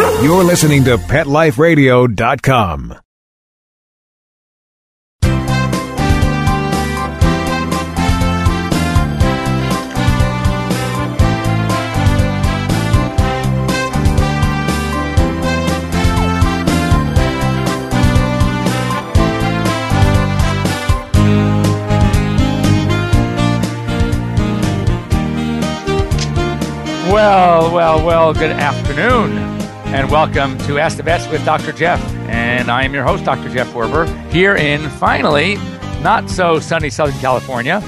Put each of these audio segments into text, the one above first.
You're listening to PetLifeRadio.com. Well, well, well, good afternoon, and welcome to Ask the Vets with Dr. Jeff. And I am your host, Dr. Jeff Werber, here in finally not so sunny Southern California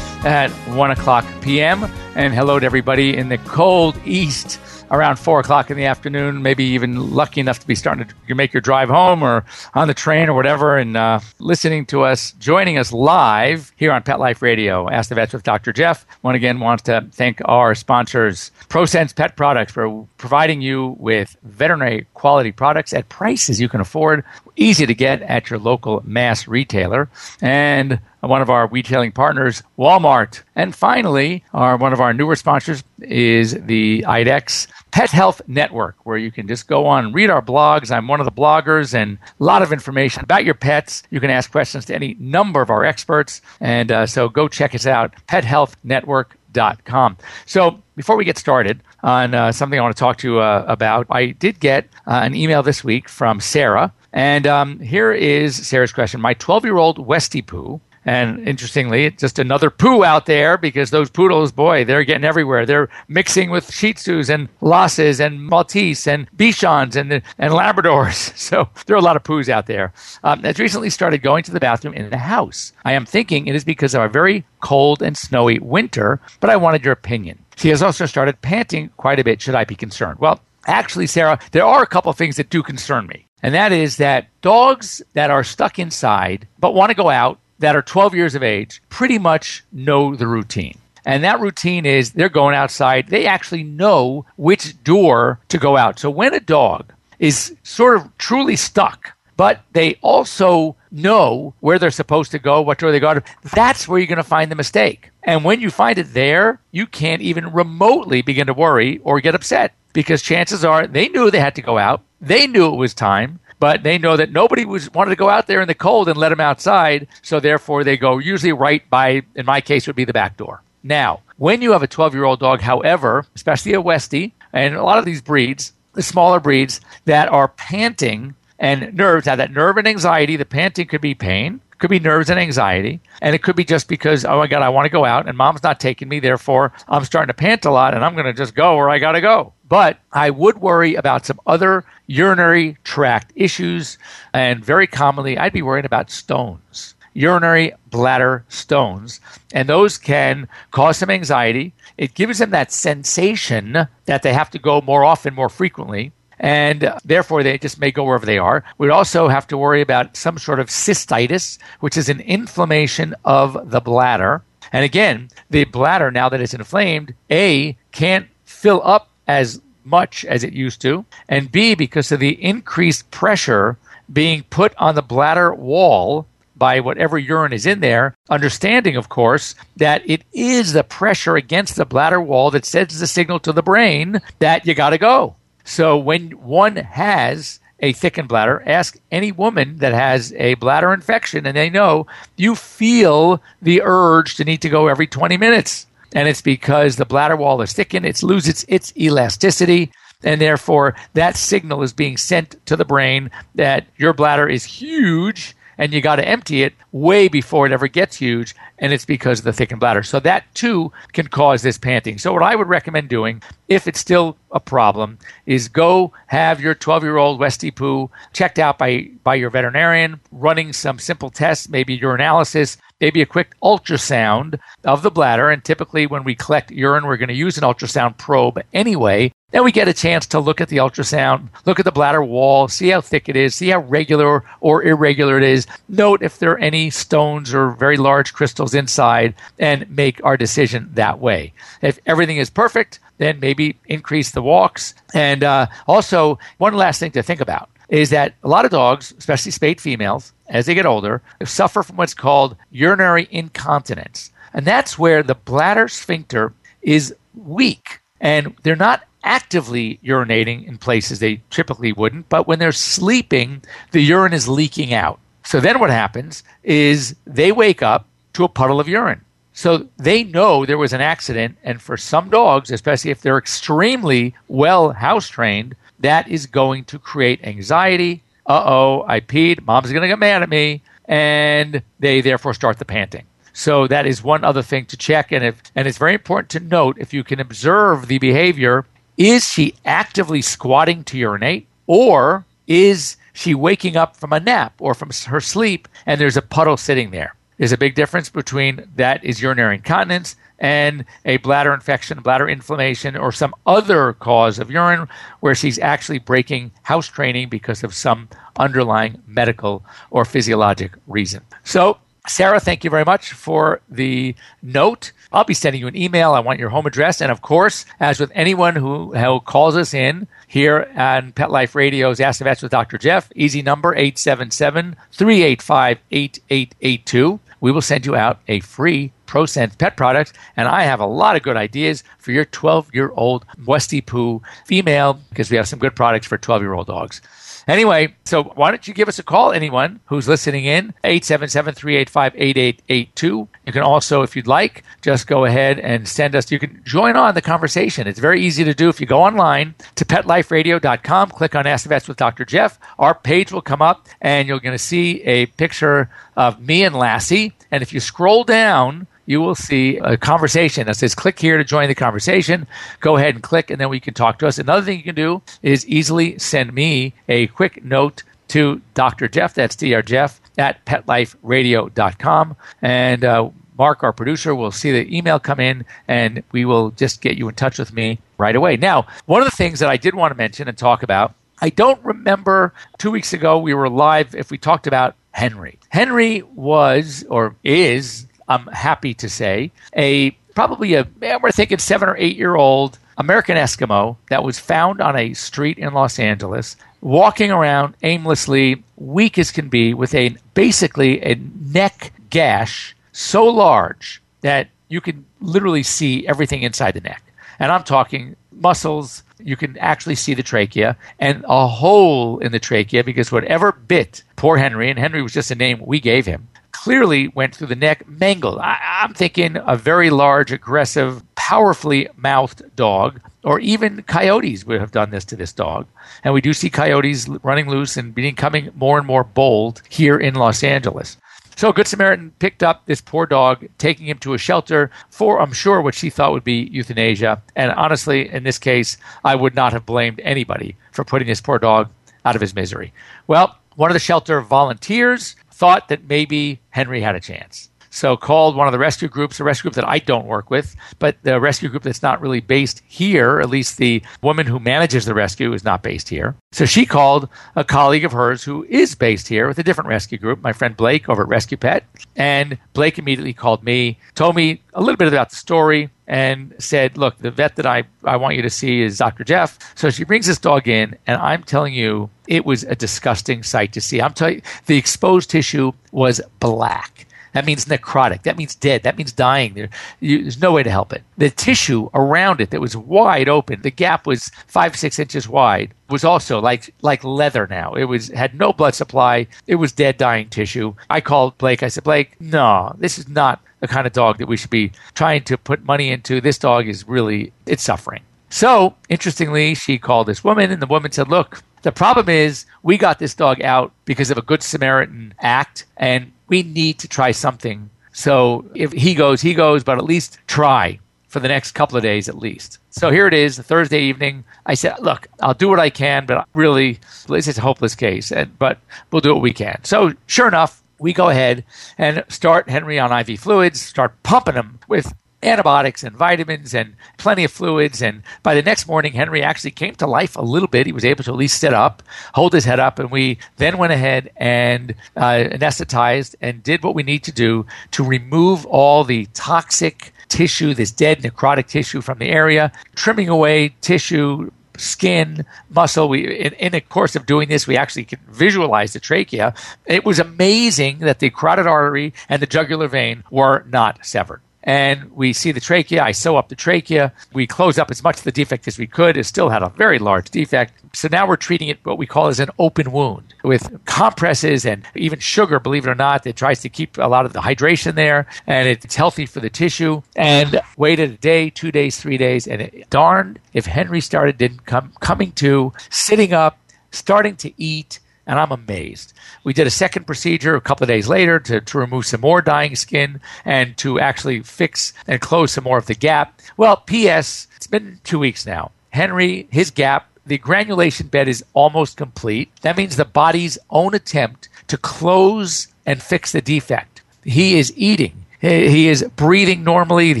at 1 o'clock p.m. And hello to everybody in the cold East around four o'clock in the afternoon, maybe even lucky enough to be starting to make your drive home or on the train or whatever, and uh, listening to us, joining us live here on Pet Life Radio. Ask the Vets with Dr. Jeff. One again wants to thank our sponsors, ProSense Pet Products, for providing you with veterinary quality products at prices you can afford, easy to get at your local mass retailer, and one of our retailing partners, Walmart. And finally, our one of our newer sponsors is the IDEXX Pet Health Network, where you can just go on and read our blogs. I'm one of the bloggers and a lot of information about your pets. You can ask questions to any number of our experts. And uh, so go check us out, pethealthnetwork.com. So before we get started on uh, something I want to talk to you uh, about, I did get uh, an email this week from Sarah. And um, here is Sarah's question. My 12 year old Westie Poo and interestingly, it's just another poo out there because those poodles, boy, they're getting everywhere. They're mixing with Shih Tzus and Lhasas and Maltese and Bichons and, and Labradors. So there are a lot of poos out there. Um, has recently started going to the bathroom in the house. I am thinking it is because of a very cold and snowy winter, but I wanted your opinion. She has also started panting quite a bit. Should I be concerned? Well, actually, Sarah, there are a couple of things that do concern me. And that is that dogs that are stuck inside but want to go out that are 12 years of age pretty much know the routine. And that routine is they're going outside. They actually know which door to go out. So when a dog is sort of truly stuck, but they also know where they're supposed to go, what door they go to, that's where you're going to find the mistake. And when you find it there, you can't even remotely begin to worry or get upset because chances are they knew they had to go out. They knew it was time but they know that nobody was wanted to go out there in the cold and let them outside. So therefore, they go usually right by, in my case, would be the back door. Now, when you have a 12 year old dog, however, especially a Westie, and a lot of these breeds, the smaller breeds that are panting and nerves, now that nerve and anxiety, the panting could be pain, could be nerves and anxiety, and it could be just because, oh my God, I want to go out and mom's not taking me, therefore I'm starting to pant a lot and I'm going to just go where I got to go. But I would worry about some other urinary tract issues, and very commonly, I'd be worrying about stones urinary bladder stones. And those can cause some anxiety. It gives them that sensation that they have to go more often, more frequently. And therefore, they just may go wherever they are. We'd also have to worry about some sort of cystitis, which is an inflammation of the bladder. And again, the bladder, now that it's inflamed, A, can't fill up as much as it used to, and B, because of the increased pressure being put on the bladder wall by whatever urine is in there, understanding, of course, that it is the pressure against the bladder wall that sends the signal to the brain that you got to go. So when one has a thickened bladder, ask any woman that has a bladder infection and they know you feel the urge to need to go every 20 minutes and it's because the bladder wall is thickened, it loses its elasticity, and therefore that signal is being sent to the brain that your bladder is huge and you got to empty it way before it ever gets huge, and it's because of the thickened bladder. So that too can cause this panting. So what I would recommend doing, if it's still a problem, is go have your 12-year-old Westie Poo checked out by by your veterinarian, running some simple tests, maybe urinalysis, maybe a quick ultrasound of the bladder. And typically, when we collect urine, we're going to use an ultrasound probe anyway. Then we get a chance to look at the ultrasound, look at the bladder wall, see how thick it is, see how regular or irregular it is, note if there are any stones or very large crystals inside, and make our decision that way. If everything is perfect, then maybe increase the walks. And uh, also, one last thing to think about is that a lot of dogs, especially spayed females, as they get older, suffer from what's called urinary incontinence. And that's where the bladder sphincter is weak and they're not actively urinating in places they typically wouldn't, but when they're sleeping, the urine is leaking out. So then what happens is they wake up to a puddle of urine. So they know there was an accident, and for some dogs, especially if they're extremely well house trained, that is going to create anxiety. Uh oh, I peed. Mom's going to get mad at me. And they therefore start the panting. So that is one other thing to check. And, if, and it's very important to note if you can observe the behavior is she actively squatting to urinate or is she waking up from a nap or from her sleep and there's a puddle sitting there? There's a big difference between that is urinary incontinence and a bladder infection, bladder inflammation, or some other cause of urine where she's actually breaking house training because of some underlying medical or physiologic reason. So Sarah, thank you very much for the note. I'll be sending you an email. I want your home address. And of course, as with anyone who, who calls us in here on Pet Life Radio's Ask the Vets with Dr. Jeff, easy number 877 385 8882. We will send you out a free ProSense pet product. And I have a lot of good ideas for your 12 year old Westie Poo female because we have some good products for 12 year old dogs. Anyway, so why don't you give us a call, anyone who's listening in, 877-385-8882. You can also, if you'd like, just go ahead and send us, you can join on the conversation. It's very easy to do. If you go online to petliferadio.com, click on Ask the Vets with Dr. Jeff, our page will come up and you're going to see a picture of me and Lassie. And if you scroll down, you will see a conversation that says click here to join the conversation. Go ahead and click, and then we can talk to us. Another thing you can do is easily send me a quick note to Dr. Jeff, that's Dr. Jeff, at petliferadio.com. And uh, Mark, our producer, will see the email come in, and we will just get you in touch with me right away. Now, one of the things that I did want to mention and talk about I don't remember two weeks ago we were live if we talked about Henry. Henry was or is I'm happy to say, a probably a man. we're thinking seven or eight year old American Eskimo that was found on a street in Los Angeles, walking around aimlessly, weak as can be, with a basically a neck gash so large that you can literally see everything inside the neck. And I'm talking muscles, you can actually see the trachea and a hole in the trachea because whatever bit poor Henry, and Henry was just a name we gave him, clearly went through the neck, mangled. I, am thinking a very large, aggressive, powerfully mouthed dog, or even coyotes would have done this to this dog. And we do see coyotes running loose and becoming more and more bold here in Los Angeles. So Good Samaritan picked up this poor dog, taking him to a shelter for, I'm sure, what she thought would be euthanasia. And honestly, in this case, I would not have blamed anybody for putting this poor dog out of his misery. Well, one of the shelter volunteers thought that maybe Henry had a chance. So called one of the rescue groups, a rescue group that I don't work with, but the rescue group that's not really based here, at least the woman who manages the rescue is not based here. So she called a colleague of hers who is based here with a different rescue group, my friend Blake over at Rescue Pet. And Blake immediately called me, told me a little bit about the story, and said, Look, the vet that I, I want you to see is Dr. Jeff. So she brings this dog in, and I'm telling you, it was a disgusting sight to see. I'm telling you, the exposed tissue was black. That means necrotic. That means dead. That means dying. There, you, there's no way to help it. The tissue around it that was wide open, the gap was five, six inches wide, was also like like leather now. It was had no blood supply. It was dead, dying tissue. I called Blake. I said, Blake, no, this is not the kind of dog that we should be trying to put money into. This dog is really it's suffering. So interestingly, she called this woman, and the woman said, Look, the problem is we got this dog out because of a Good Samaritan act, and we need to try something. So if he goes, he goes, but at least try for the next couple of days at least. So here it is, Thursday evening. I said, look, I'll do what I can, but really, this is a hopeless case, and, but we'll do what we can. So sure enough, we go ahead and start Henry on IV fluids, start pumping him with antibiotics and vitamins and plenty of fluids. And by the next morning, Henry actually came to life a little bit. He was able to at least sit up, hold his head up, and we then went ahead and uh, anesthetized and did what we need to do to remove all the toxic tissue, this dead necrotic tissue from the area, trimming away tissue, skin, muscle. We, in, in, the course of doing this, we actually could visualize the trachea. It was amazing that the carotid artery and the jugular vein were not severed. And we see the trachea. I sew up the trachea. We close up as much of the defect as we could. It still had a very large defect. So now we're treating it what we call as an open wound with compresses and even sugar, believe it or not, that tries to keep a lot of the hydration there and it's healthy for the tissue. And waited a day, two days, three days, and it, darned if Henry started didn't come coming to, sitting up, starting to eat, and I'm amazed. We did a second procedure a couple of days later to, to remove some more dying skin and to actually fix and close some more of the gap. Well, P.S., it's been two weeks now. Henry, his gap, the granulation bed is almost complete. That means the body's own attempt to close and fix the defect. He is eating. He is breathing normally. He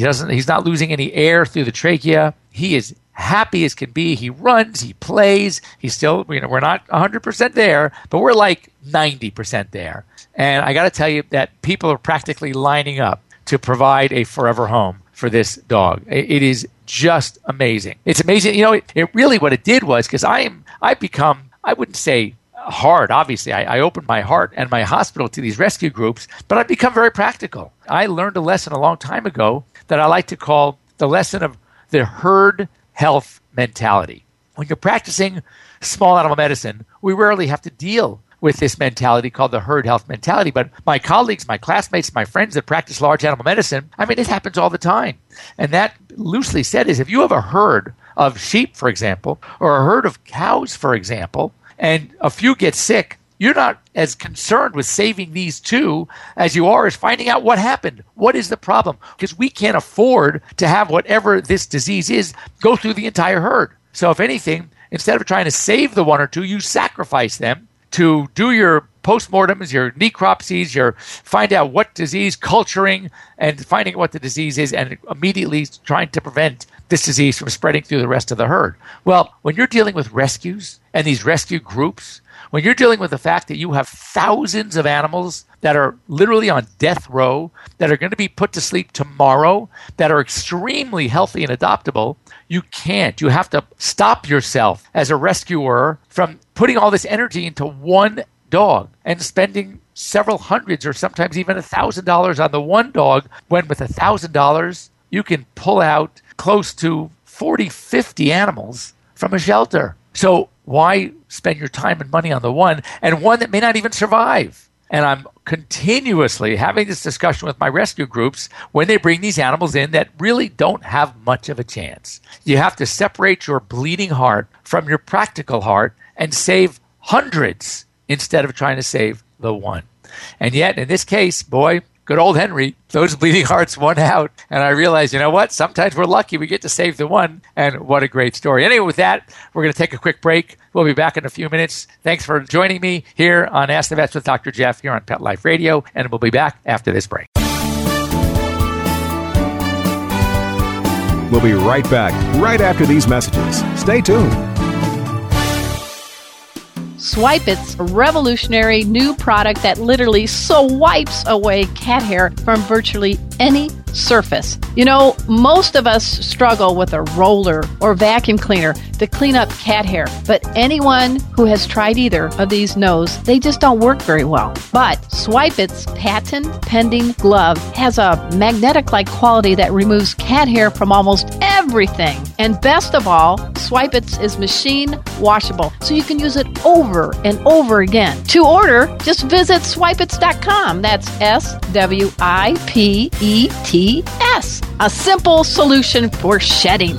doesn't. He's not losing any air through the trachea. He is happy as can be. He runs, he plays. He's still, you know, we're not 100% there, but we're like 90% there. And I got to tell you that people are practically lining up to provide a forever home for this dog. It is just amazing. It's amazing. You know, it, it really what it did was because I am, I've become, I wouldn't say hard, obviously. I, I opened my heart and my hospital to these rescue groups, but I've become very practical. I learned a lesson a long time ago that I like to call the lesson of the herd health mentality. When you're practicing small animal medicine, we rarely have to deal with this mentality called the herd health mentality. But my colleagues, my classmates, my friends that practice large animal medicine, I mean, it happens all the time. And that, loosely said, is if you have a herd of sheep, for example, or a herd of cows, for example, and a few get sick, you're not as concerned with saving these two as you are as finding out what happened. What is the problem? Because we can't afford to have whatever this disease is go through the entire herd. So, if anything, instead of trying to save the one or two, you sacrifice them to do your postmortems, your necropsies, your find out what disease, culturing, and finding what the disease is, and immediately trying to prevent this disease from spreading through the rest of the herd. Well, when you're dealing with rescues and these rescue groups, when you're dealing with the fact that you have thousands of animals that are literally on death row, that are going to be put to sleep tomorrow, that are extremely healthy and adoptable, you can't. You have to stop yourself as a rescuer from putting all this energy into one dog and spending several hundreds or sometimes even a thousand dollars on the one dog when with a thousand dollars you can pull out close to 40 50 animals from a shelter so why spend your time and money on the one and one that may not even survive? And I'm continuously having this discussion with my rescue groups when they bring these animals in that really don't have much of a chance. You have to separate your bleeding heart from your practical heart and save hundreds instead of trying to save the one. And yet, in this case, boy, good old Henry, those bleeding hearts won out. And I realized, you know what? Sometimes we're lucky we get to save the one. And what a great story. Anyway, with that, we're going to take a quick break. We'll be back in a few minutes. Thanks for joining me here on Ask the Vets with Dr. Jeff here on Pet Life Radio. And we'll be back after this break. We'll be right back right after these messages. Stay tuned. Swipets a revolutionary new product that literally so wipes away cat hair from virtually any surface. You know, most of us struggle with a roller or vacuum cleaner to clean up cat hair, but anyone who has tried either of these knows they just don't work very well. But Swipets patent pending glove has a magnetic like quality that removes cat hair from almost everything. And best of all, Swipets is machine washable, so you can use it over and over again. To order, just visit swipets.com. That's S W I P E T S. A simple solution for shedding.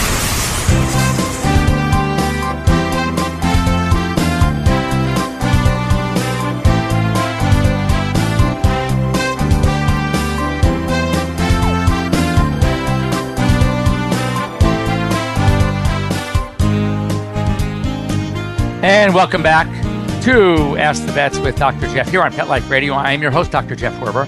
And welcome back to Ask the Vets with Dr. Jeff here on Pet Life Radio. I am your host, Dr. Jeff Werber.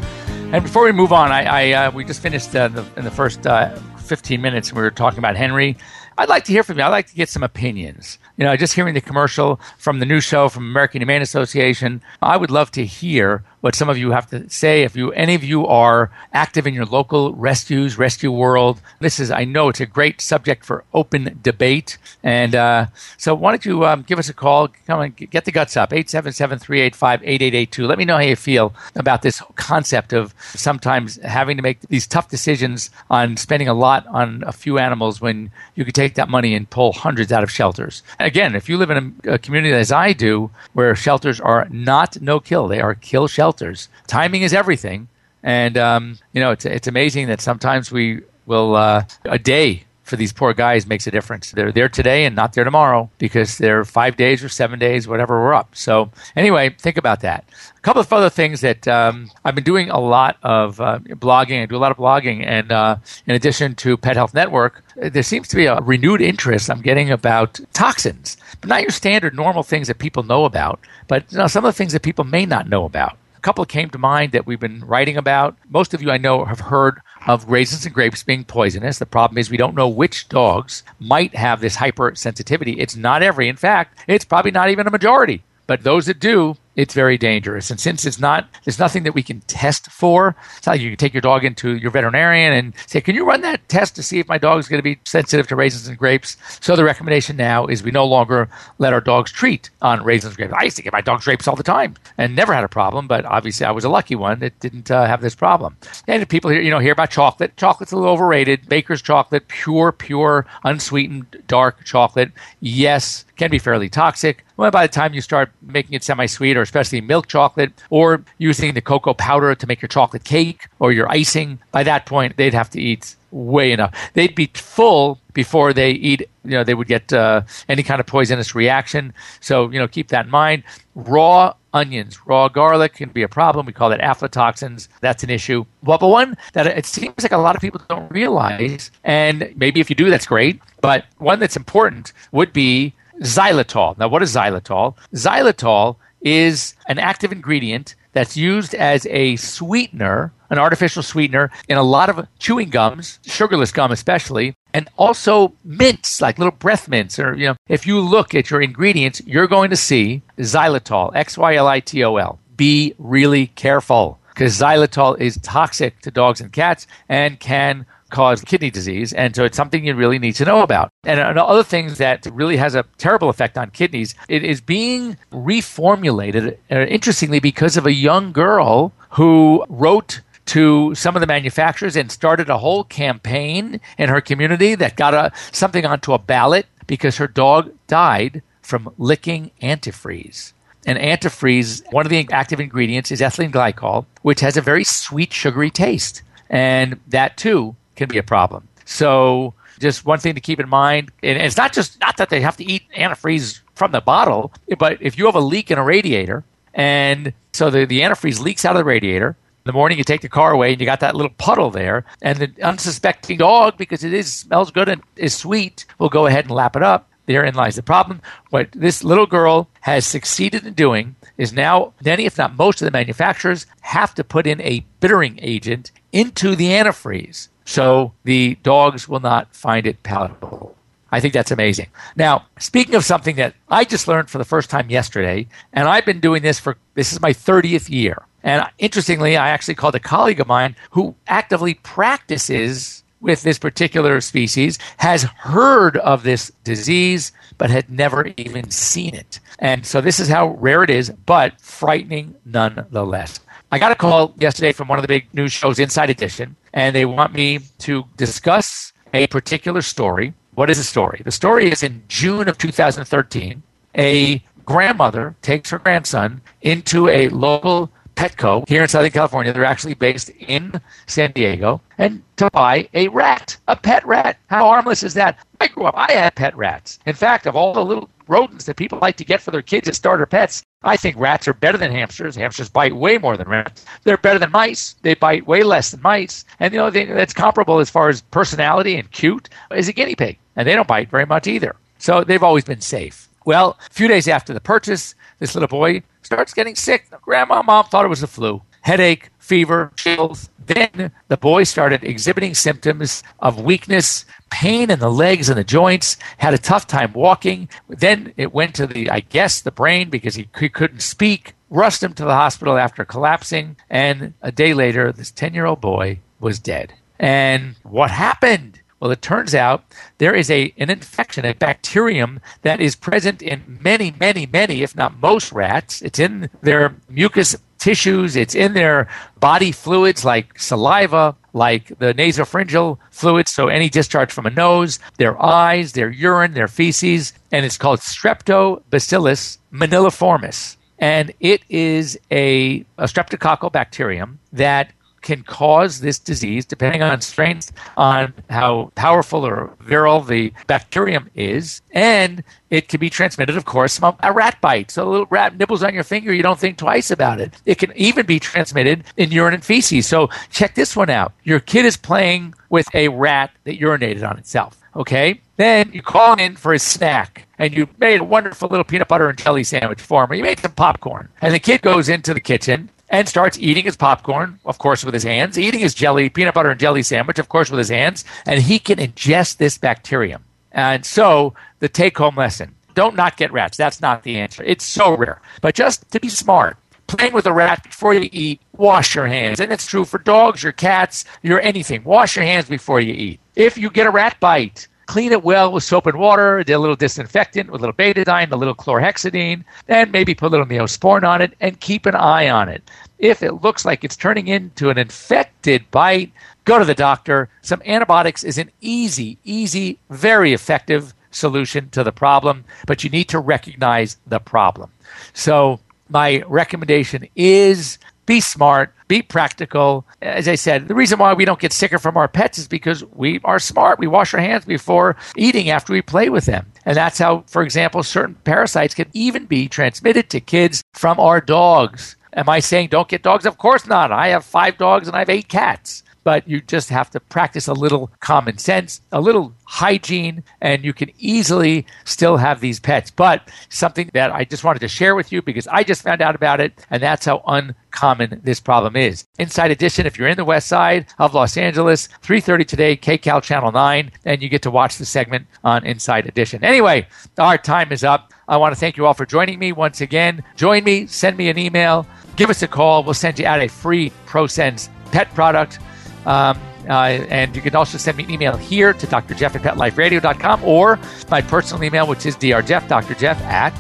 And before we move on, I, I uh, we just finished uh, the, in the first uh, 15 minutes, we were talking about Henry. I'd like to hear from you. I'd like to get some opinions. You know, just hearing the commercial from the new show from American Humane Association, I would love to hear what some of you have to say. If you, any of you are active in your local rescues, rescue world, this is, I know it's a great subject for open debate. And uh, so why don't you um, give us a call? Come on, get the guts up. 877-385-8882. Let me know how you feel about this concept of sometimes having to make these tough decisions on spending a lot on a few animals when you could take that money and pull hundreds out of shelters. Again, if you live in a, a community as I do, where shelters are not no kill, they are kill shelters shelters. Timing is everything, and um, you know it's it's amazing that sometimes we will uh, a day for these poor guys makes a difference. They're there today and not there tomorrow because they're five days or seven days, whatever we're up. So anyway, think about that. A couple of other things that um, I've been doing a lot of uh, blogging. I do a lot of blogging, and uh, in addition to Pet Health Network, there seems to be a renewed interest I'm getting about toxins, but not your standard normal things that people know about, but you know, some of the things that people may not know about couple came to mind that we've been writing about. Most of you I know have heard of raisins and grapes being poisonous. The problem is we don't know which dogs might have this hypersensitivity. It's not every. In fact, it's probably not even a majority. But those that do, it's very dangerous. And since it's not, there's nothing that we can test for. It's not like you can take your dog into your veterinarian and say, can you run that test to see if my dog is going to be sensitive to raisins and grapes? So the recommendation now is we no longer let our dogs treat on raisins and grapes. I used to give my dogs grapes all the time and never had a problem, but obviously I was a lucky one that didn't uh, have this problem. And people hear, you know, hear about chocolate. Chocolate's a little overrated. Baker's chocolate, pure, pure, unsweetened, dark chocolate. Yes, can be fairly toxic. Well, by the time you start making it semi-sweet or especially milk chocolate or using the cocoa powder to make your chocolate cake or your icing, by that point they'd have to eat way enough. They'd be full before they eat, you know, they would get uh, any kind of poisonous reaction. So, you know, keep that in mind. Raw onions, raw garlic can be a problem. We call that aflatoxins. That's an issue. Well, but one that it seems like a lot of people don't realize, and maybe if you do, that's great. But one that's important would be xylitol. Now, what is xylitol? Xylitol is an active ingredient that's used as a sweetener, an artificial sweetener, in a lot of chewing gums, sugarless gum especially, and also mints, like little breath mints. Or, you know, if you look at your ingredients, you're going to see xylitol, X Y L I T O L. Be really careful because xylitol is toxic to dogs and cats and can cause kidney disease. And so it's something you really need to know about. And other things that really has a terrible effect on kidneys, it is being reformulated, uh, interestingly, because of a young girl who wrote to some of the manufacturers and started a whole campaign in her community that got a, something onto a ballot because her dog died from licking antifreeze. And antifreeze, one of the active ingredients is ethylene glycol, which has a very sweet, sugary taste. And that too can be a problem. So just one thing to keep in mind, and it's not just not that they have to eat antifreeze from the bottle, but if you have a leak in a radiator, and so the, the antifreeze leaks out of the radiator, in the morning you take the car away and you got that little puddle there, and the unsuspecting dog, because it is smells good and is sweet, will go ahead and lap it up. Therein lies the problem. What this little girl has succeeded in doing is now many, if not most of the manufacturers, have to put in a bittering agent into the antifreeze so the dogs will not find it palatable. I think that's amazing. Now, speaking of something that I just learned for the first time yesterday, and I've been doing this for this is my 30th year. And interestingly, I actually called a colleague of mine who actively practices with this particular species, has heard of this disease, but had never even seen it. And so this is how rare it is, but frightening nonetheless. I got a call yesterday from one of the big news shows, Inside Edition, and they want me to discuss a particular story. What is the story? The story is in June of 2013, a grandmother takes her grandson into a local Petco here in Southern California. They're actually based in San Diego, and to buy a rat, a pet rat. How harmless is that? I grew up, I had pet rats. In fact, of all the little rodents that people like to get for their kids as starter pets, I think rats are better than hamsters. Hamsters bite way more than rats. They're better than mice. They bite way less than mice. And the only thing that's comparable as far as personality and cute is a guinea pig. And they don't bite very much either. So they've always been safe. Well, a few days after the purchase, this little boy starts getting sick. Grandma, mom thought it was the flu. Headache, fever, chills. Then the boy started exhibiting symptoms of weakness, pain in the legs and the joints, had a tough time walking. Then it went to the, I guess, the brain because he, he couldn't speak. Rushed him to the hospital after collapsing. And a day later, this 10 year old boy was dead. And what happened? Well, it turns out there is a, an infection, a bacterium that is present in many, many, many, if not most rats. It's in their mucous tissues, it's in their body fluids like saliva, like the nasopharyngeal fluids, so any discharge from a nose, their eyes, their urine, their feces, and it's called Streptobacillus moniliformis. And it is a, a streptococcal bacterium that can cause this disease, depending on strength, on how powerful or virile the bacterium is. And it can be transmitted, of course, from a rat bite. So a little rat nibbles on your finger, you don't think twice about it. It can even be transmitted in urine and feces. So check this one out. Your kid is playing with a rat that urinated on itself. Okay? Then you call in for a snack and you made a wonderful little peanut butter and jelly sandwich for him, or you made some popcorn. And the kid goes into the kitchen and starts eating his popcorn, of course, with his hands, eating his jelly, peanut butter and jelly sandwich, of course, with his hands, and he can ingest this bacterium. And so the take home lesson don't not get rats. That's not the answer. It's so rare. But just to be smart, playing with a rat before you eat, wash your hands. And it's true for dogs, your cats, your anything. Wash your hands before you eat. If you get a rat bite, clean it well with soap and water, a little disinfectant with a little betadine, a little chlorhexidine, and maybe put a little neosporin on it and keep an eye on it. If it looks like it's turning into an infected bite, go to the doctor. Some antibiotics is an easy, easy, very effective solution to the problem, but you need to recognize the problem. So, my recommendation is be smart, be practical. As I said, the reason why we don't get sicker from our pets is because we are smart. We wash our hands before eating after we play with them. And that's how, for example, certain parasites can even be transmitted to kids from our dogs. Am I saying don't get dogs? Of course not. I have five dogs and I have eight cats but you just have to practice a little common sense, a little hygiene, and you can easily still have these pets. But something that I just wanted to share with you because I just found out about it, and that's how uncommon this problem is. Inside Edition, if you're in the west side of Los Angeles, 3.30 today, KCAL Channel 9, and you get to watch the segment on Inside Edition. Anyway, our time is up. I want to thank you all for joining me once again. Join me, send me an email, give us a call. We'll send you out a free ProSense pet product. Um, uh, and you can also send me an email here to Dr. Jeff at PetLifeRadio.com or my personal email, which is drjeff, Dr. Jeff at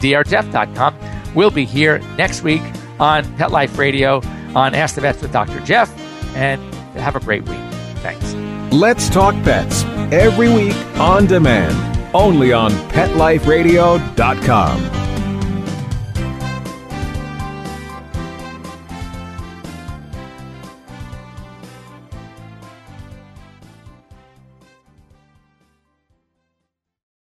drjeff.com. We'll be here next week on Pet Life Radio on Ask the Vets with Dr. Jeff. And have a great week. Thanks. Let's Talk Pets every week on demand, only on PetLifeRadio.com.